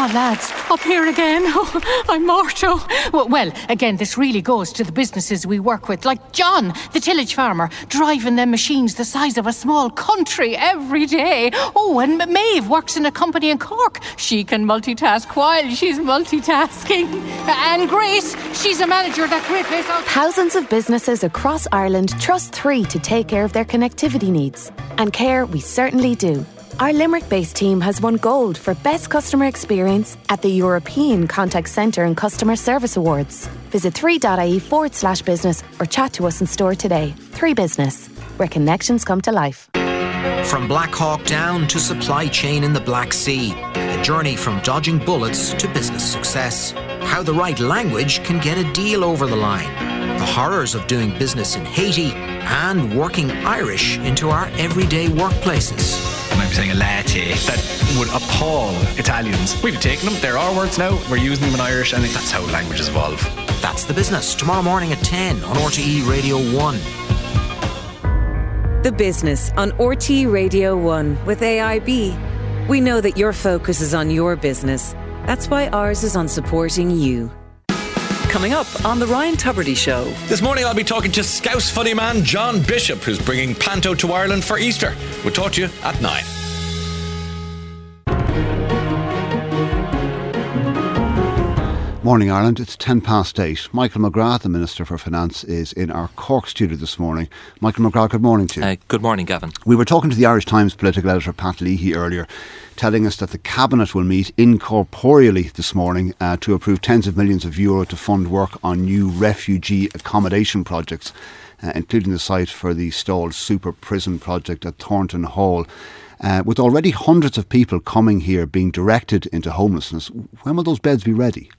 Oh, lads, up here again. Oh, I'm mortal. Well, again, this really goes to the businesses we work with, like John, the tillage farmer, driving them machines the size of a small country every day. Oh, and Maeve works in a company in Cork. She can multitask while she's multitasking. And Grace, she's a manager at that great place out. Thousands of businesses across Ireland trust Three to take care of their connectivity needs. And care we certainly do. Our Limerick based team has won gold for Best Customer Experience at the European Contact Centre and Customer Service Awards. Visit 3.ie forward slash business or chat to us in store today. 3 Business, where connections come to life. From Black Hawk Down to supply chain in the Black Sea, a journey from dodging bullets to business success. How the right language can get a deal over the line. The horrors of doing business in Haiti and working Irish into our everyday workplaces might a latte that would appall Italians. We've taken them, they're our words now, we're using them in Irish, and that's how languages evolve. That's the business. Tomorrow morning at 10 on RTE Radio 1. The Business on RTE Radio 1 with AIB. We know that your focus is on your business. That's why ours is on supporting you. Coming up on The Ryan Tubridy Show. This morning I'll be talking to Scouse funny man John Bishop, who's bringing Panto to Ireland for Easter. We'll talk to you at 9. Morning, Ireland. It's 10 past 8. Michael McGrath, the Minister for Finance, is in our Cork studio this morning. Michael McGrath, good morning to you. Uh, good morning, Gavin. We were talking to the Irish Times political editor, Pat Leahy, earlier, telling us that the Cabinet will meet incorporeally this morning uh, to approve tens of millions of euro to fund work on new refugee accommodation projects, uh, including the site for the stalled super prison project at Thornton Hall. Uh, with already hundreds of people coming here being directed into homelessness, when will those beds be ready?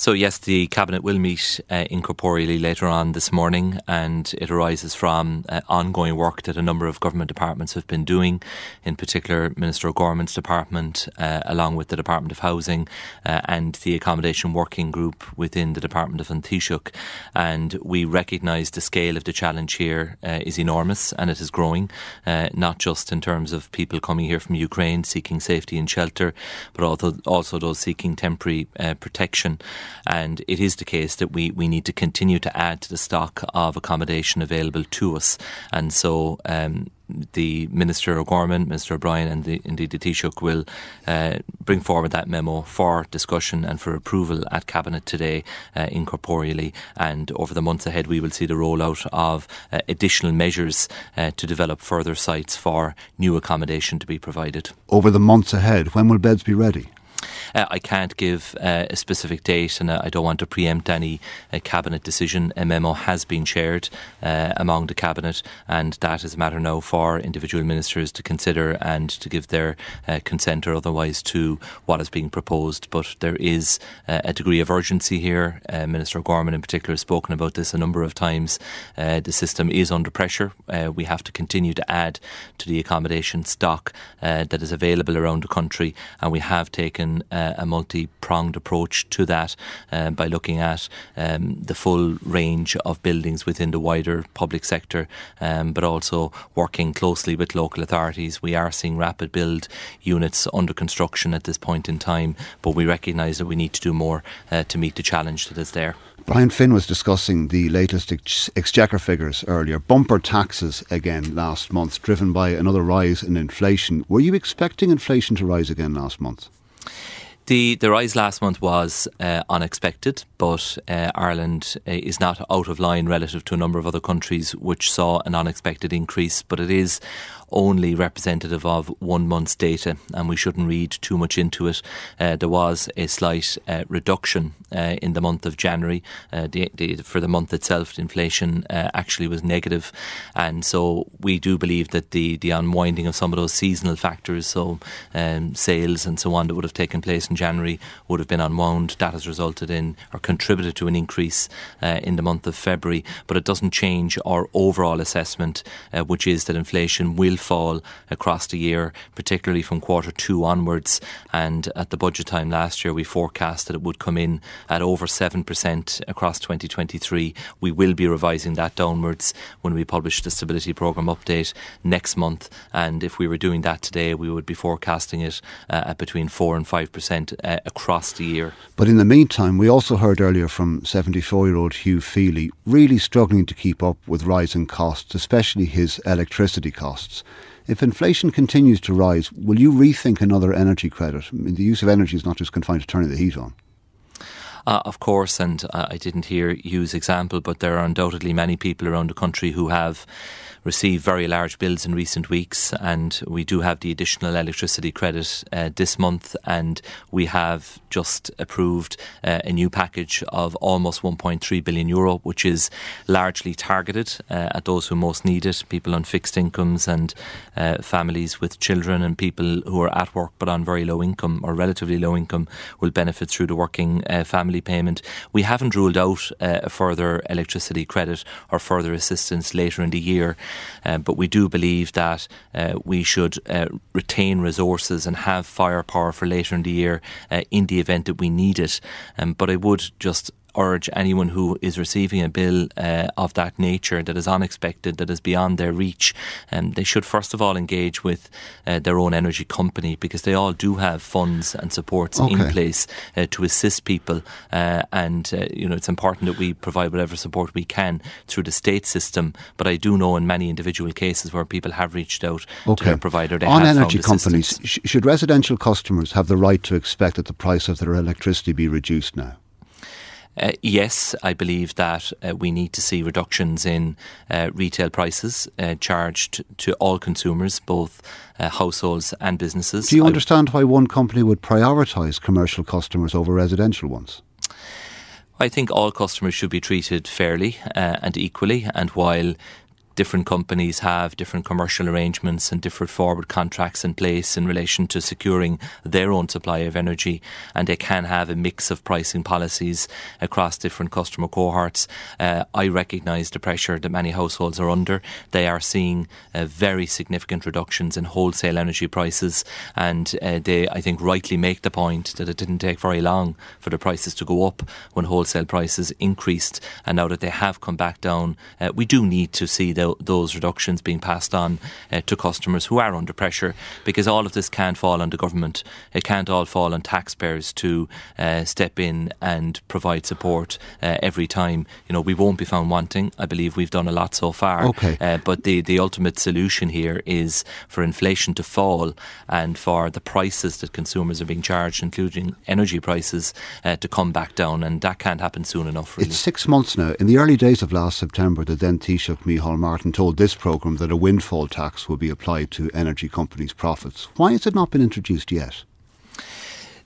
So, yes, the Cabinet will meet uh, incorporeally later on this morning, and it arises from uh, ongoing work that a number of government departments have been doing, in particular Minister O'Gorman's department, uh, along with the Department of Housing uh, and the Accommodation Working Group within the Department of An Taoiseach. And we recognise the scale of the challenge here uh, is enormous and it is growing, uh, not just in terms of people coming here from Ukraine seeking safety and shelter, but also, also those seeking temporary protection. And it is the case that we, we need to continue to add to the stock of accommodation available to us. And so, um, the Minister O'Gorman, Minister O'Brien, and the, indeed the Taoiseach will uh, bring forward that memo for discussion and for approval at Cabinet today uh, incorporeally. And over the months ahead, we will see the rollout of uh, additional measures uh, to develop further sites for new accommodation to be provided. Over the months ahead, when will beds be ready? Uh, I can't give uh, a specific date and uh, I don't want to preempt any uh, cabinet decision. A memo has been shared uh, among the cabinet, and that is a matter now for individual ministers to consider and to give their uh, consent or otherwise to what is being proposed. But there is a degree of urgency here. Minister Gorman, in particular, has spoken about this a number of times. the system is under pressure. we have to continue to add to the accommodation stock that is available around the country, and we have taken uh, a multi pronged approach to that um, by looking at um, the full range of buildings within the wider public sector, um, but also working closely with local authorities. We are seeing rapid build units under construction at this point in time, but we recognise that we need to do more uh, to meet the challenge that is there. Brian Finn was discussing the latest ex- exchequer figures earlier. Bumper taxes again last month, driven by another rise in inflation. Were you expecting inflation to rise again last month? The the rise last month was uh, unexpected, but uh, Ireland uh, is not out of line relative to a number of other countries which saw an unexpected increase. But it is only representative of one month's data, and we shouldn't read too much into it. Uh, there was a slight uh, reduction uh, in the month of January. Uh, the, the, for the month itself, inflation uh, actually was negative, and so we do believe that the, the unwinding of some of those seasonal factors, so um, sales and so on, that would have taken place in January would have been unwound. That has resulted in or contributed to an increase uh, in the month of February, but it doesn't change our overall assessment, which is that inflation will fall across the year, particularly from quarter two onwards. And at the budget time last year, we forecast that it would come in at over 7% across 2023. We will be revising that downwards when we publish the Stability Programme update next month. And if we were doing that today, we would be forecasting it uh, at between 4 and 5% uh, across the year. But in the meantime, we also heard earlier from 74 year old Hugh Feely really struggling to keep up with rising costs, especially his electricity costs. If inflation continues to rise, will you rethink another energy credit? I mean, the use of energy is not just confined to turning the heat on. Uh, of course, and uh, I didn't hear Hugh's example, but there are undoubtedly many people around the country who have received very large bills in recent weeks, and we do have the additional electricity credit uh, this month, and we have just approved uh, a new package of almost 1.3 billion euro, which is largely targeted uh, at those who most need it, people on fixed incomes and uh, families with children and people who are at work but on very low income or relatively low income will benefit through the working uh, family payment. We haven't ruled out further electricity credit or further assistance later in the year. Uh, but we do believe that uh, we should uh, retain resources and have firepower for later in the year uh, in the event that we need it. Um, but I would just urge anyone who is receiving a bill uh, of that nature that is unexpected, that is beyond their reach, um, they should first of all engage with uh, their own energy company because they all do have funds and supports okay. in place uh, to assist people. Uh, and uh, you know it's important that we provide whatever support we can through the state system. But I do know in many individual cases where people have reached out okay. to their provider. On energy companies, sh- should residential customers have the right to expect that the price of their electricity be reduced now? Uh, yes, I believe that uh, we need to see reductions in uh, retail prices uh, charged to all consumers, both uh, households and businesses. Do you understand why one company would prioritise commercial customers over residential ones? I think all customers should be treated fairly uh, and equally, and while different companies have different commercial arrangements and different forward contracts in place in relation to securing their own supply of energy, and they can have a mix of pricing policies across different customer cohorts. Uh, I recognise the pressure that many households are under. They are seeing uh, very significant reductions in wholesale energy prices, and uh, they, I think, rightly make the point that it didn't take very long for the prices to go up when wholesale prices increased, and now that they have come back down, uh, we do need to see the those reductions being passed on uh, to customers who are under pressure because all of this can't fall on the government. It can't all fall on taxpayers to uh, step in and provide support uh, every time. You know, we won't be found wanting. I believe we've done a lot so far. Okay. Uh, but the, the ultimate solution here is for inflation to fall and for the prices that consumers are being charged, including energy prices, uh, to come back down. And that can't happen soon enough, really. It's six months now. In the early days of last September, the then Taoiseach Micheál Martin told this programme that a windfall tax will be applied to energy companies' profits. Why has it not been introduced yet?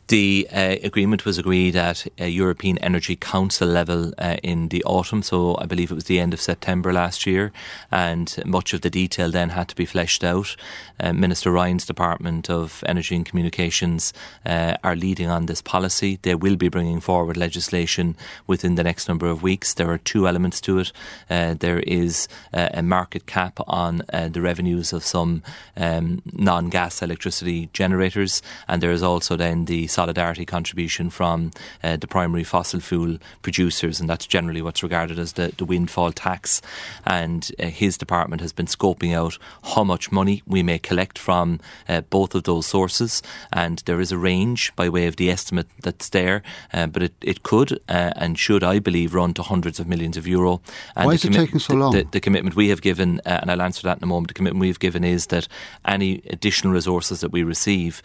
The uh, agreement was agreed at a European Energy Council level uh, in the autumn, so I believe it was the end of September last year, and much of the detail then had to be fleshed out. Uh, Minister Ryan's Department of Energy and Communications uh, are leading on this policy. They will be bringing forward legislation within the next number of weeks. There are two elements to it. Uh, there is uh, a market cap on the revenues of some um, non-gas electricity generators, and there is also then the solidarity contribution from uh, the primary fossil fuel producers, and that's generally what's regarded as the, the windfall tax. And uh, his department has been scoping out how much money we may collect from uh, both of those sources, and there is a range by way of the estimate that's there, uh, but it, it could uh, and should, I believe, run to hundreds of millions of euro. And Why is it taking so long? The, the, the commitment we have given, uh, and I'll answer that in a moment, the commitment we've given is that any additional resources that we receive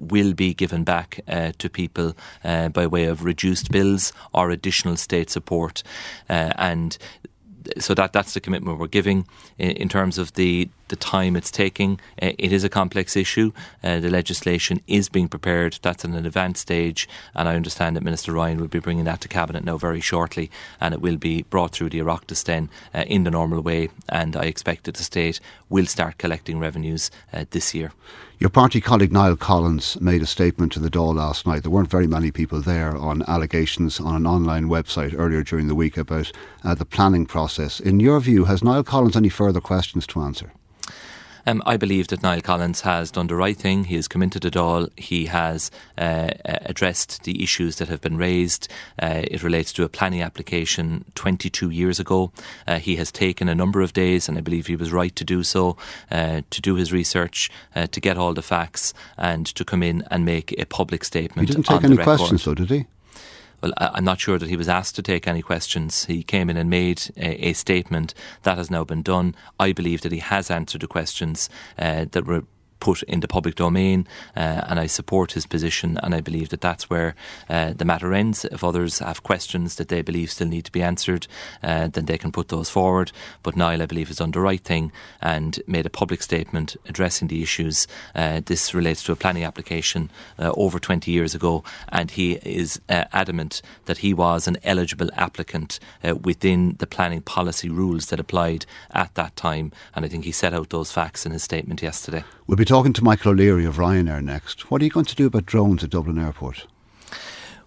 will be given back to people uh, by way of reduced bills or additional state support. Uh, and so that that's the commitment we're giving in, in terms of the the time it's taking. Uh, it is a complex issue. Uh, the legislation is being prepared. That's in an advanced stage, and I understand that Minister Ryan will be bringing that to cabinet now very shortly, and it will be brought through the Oireachtas then uh, in the normal way. And I expect that the state will start collecting revenues uh, this year. Your party colleague Niall Collins made a statement to the Dáil last night. There weren't very many people there on allegations on an online website earlier during the week about uh, the planning process. In your view, has Niall Collins any further questions to answer? Um, I believe that Niall Collins has done the right thing. He has committed it all. He has uh, addressed the issues that have been raised. Uh, it relates to a planning application 22 years ago. Uh, he has taken a number of days, and I believe he was right to do so, uh, to do his research, uh, to get all the facts, and to come in and make a public statement. He didn't take any questions, though, did he? Well, I'm not sure that he was asked to take any questions. He came in and made a, a statement. That has now been done. I believe that he has answered the questions uh, that were put in the public domain, uh, and I support his position, and I believe that that's where uh, the matter ends. If others have questions that they believe still need to be answered, uh, then they can put those forward. But Niall, I believe, has done the right thing and made a public statement addressing the issues. Uh, this relates to a planning application uh, over 20 years ago, and he is uh, adamant that he was an eligible applicant within the planning policy rules that applied at that time, and I think he set out those facts in his statement yesterday. We'll be talking to Michael O'Leary of Ryanair next. What are you going to do about drones at Dublin Airport?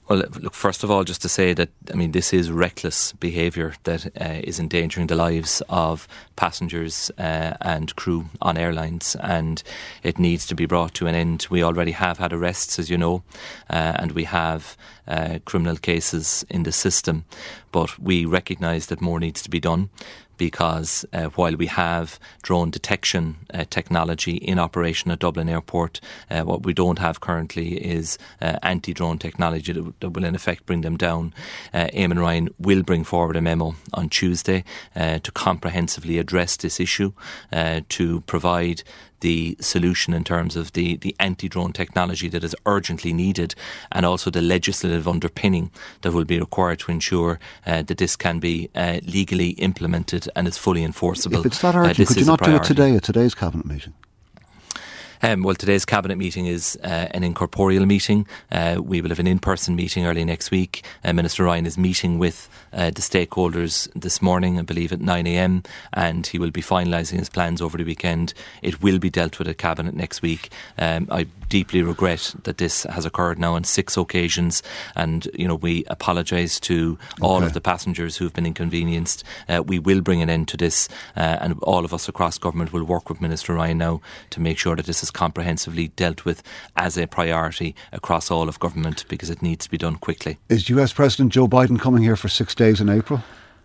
Well, look, first of all, just to say that, I mean, this is reckless behaviour that uh, is endangering the lives of passengers uh, and crew on airlines, and it needs to be brought to an end. We already have had arrests, as you know, uh, and we have uh, criminal cases in the system, but we recognise that more needs to be done because uh, while we have drone detection uh, technology in operation at Dublin Airport, uh, what we don't have currently is uh, anti drone technology that, that, will, in effect, bring them down. Uh, Eamon Ryan will bring forward a memo on Tuesday uh, to comprehensively address this issue, to provide the solution in terms of the, the anti drone technology that is urgently needed and also the legislative underpinning that will be required to ensure uh, that this can be uh, legally implemented and is fully enforceable. If it's that uh, urgent, could you not do it today at today's Cabinet meeting? Um, well, today's cabinet meeting is uh, an incorporeal meeting. Uh, we will have an in-person meeting early next week. Uh, Minister Ryan is meeting with uh, the stakeholders this morning, I believe, at 9 a.m., and he will be finalising his plans over the weekend. It will be dealt with at cabinet next week. Um, I deeply regret that this has occurred now on six occasions, and you know we apologise to all okay. of the passengers who have been inconvenienced. Uh, we will bring an end to this, uh, and all of us across government will work with Minister Ryan now to make sure that this is comprehensively dealt with as a priority across all of government because it needs to be done quickly. Is US President Joe Biden coming here for six days in April?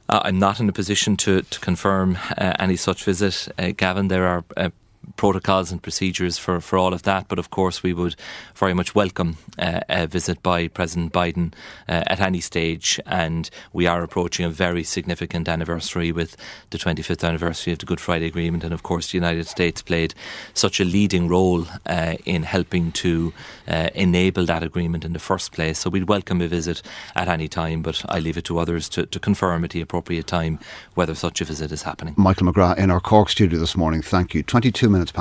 Uh, I'm not in a position to, to confirm uh, any such visit, uh, Gavin. There are uh, protocols and procedures for, for all of that. But of course, we would very much welcome uh, a visit by President Biden uh, at any stage. And we are approaching a very significant anniversary with the 25th anniversary of the Good Friday Agreement. And of course, the United States played such a leading role uh, in helping to uh, enable that agreement in the first place. So we'd welcome a visit at any time, but I leave it to others to, to confirm at the appropriate time whether such a visit is happening. Michael McGrath in our Cork studio this morning. Thank you. 22 minutes past.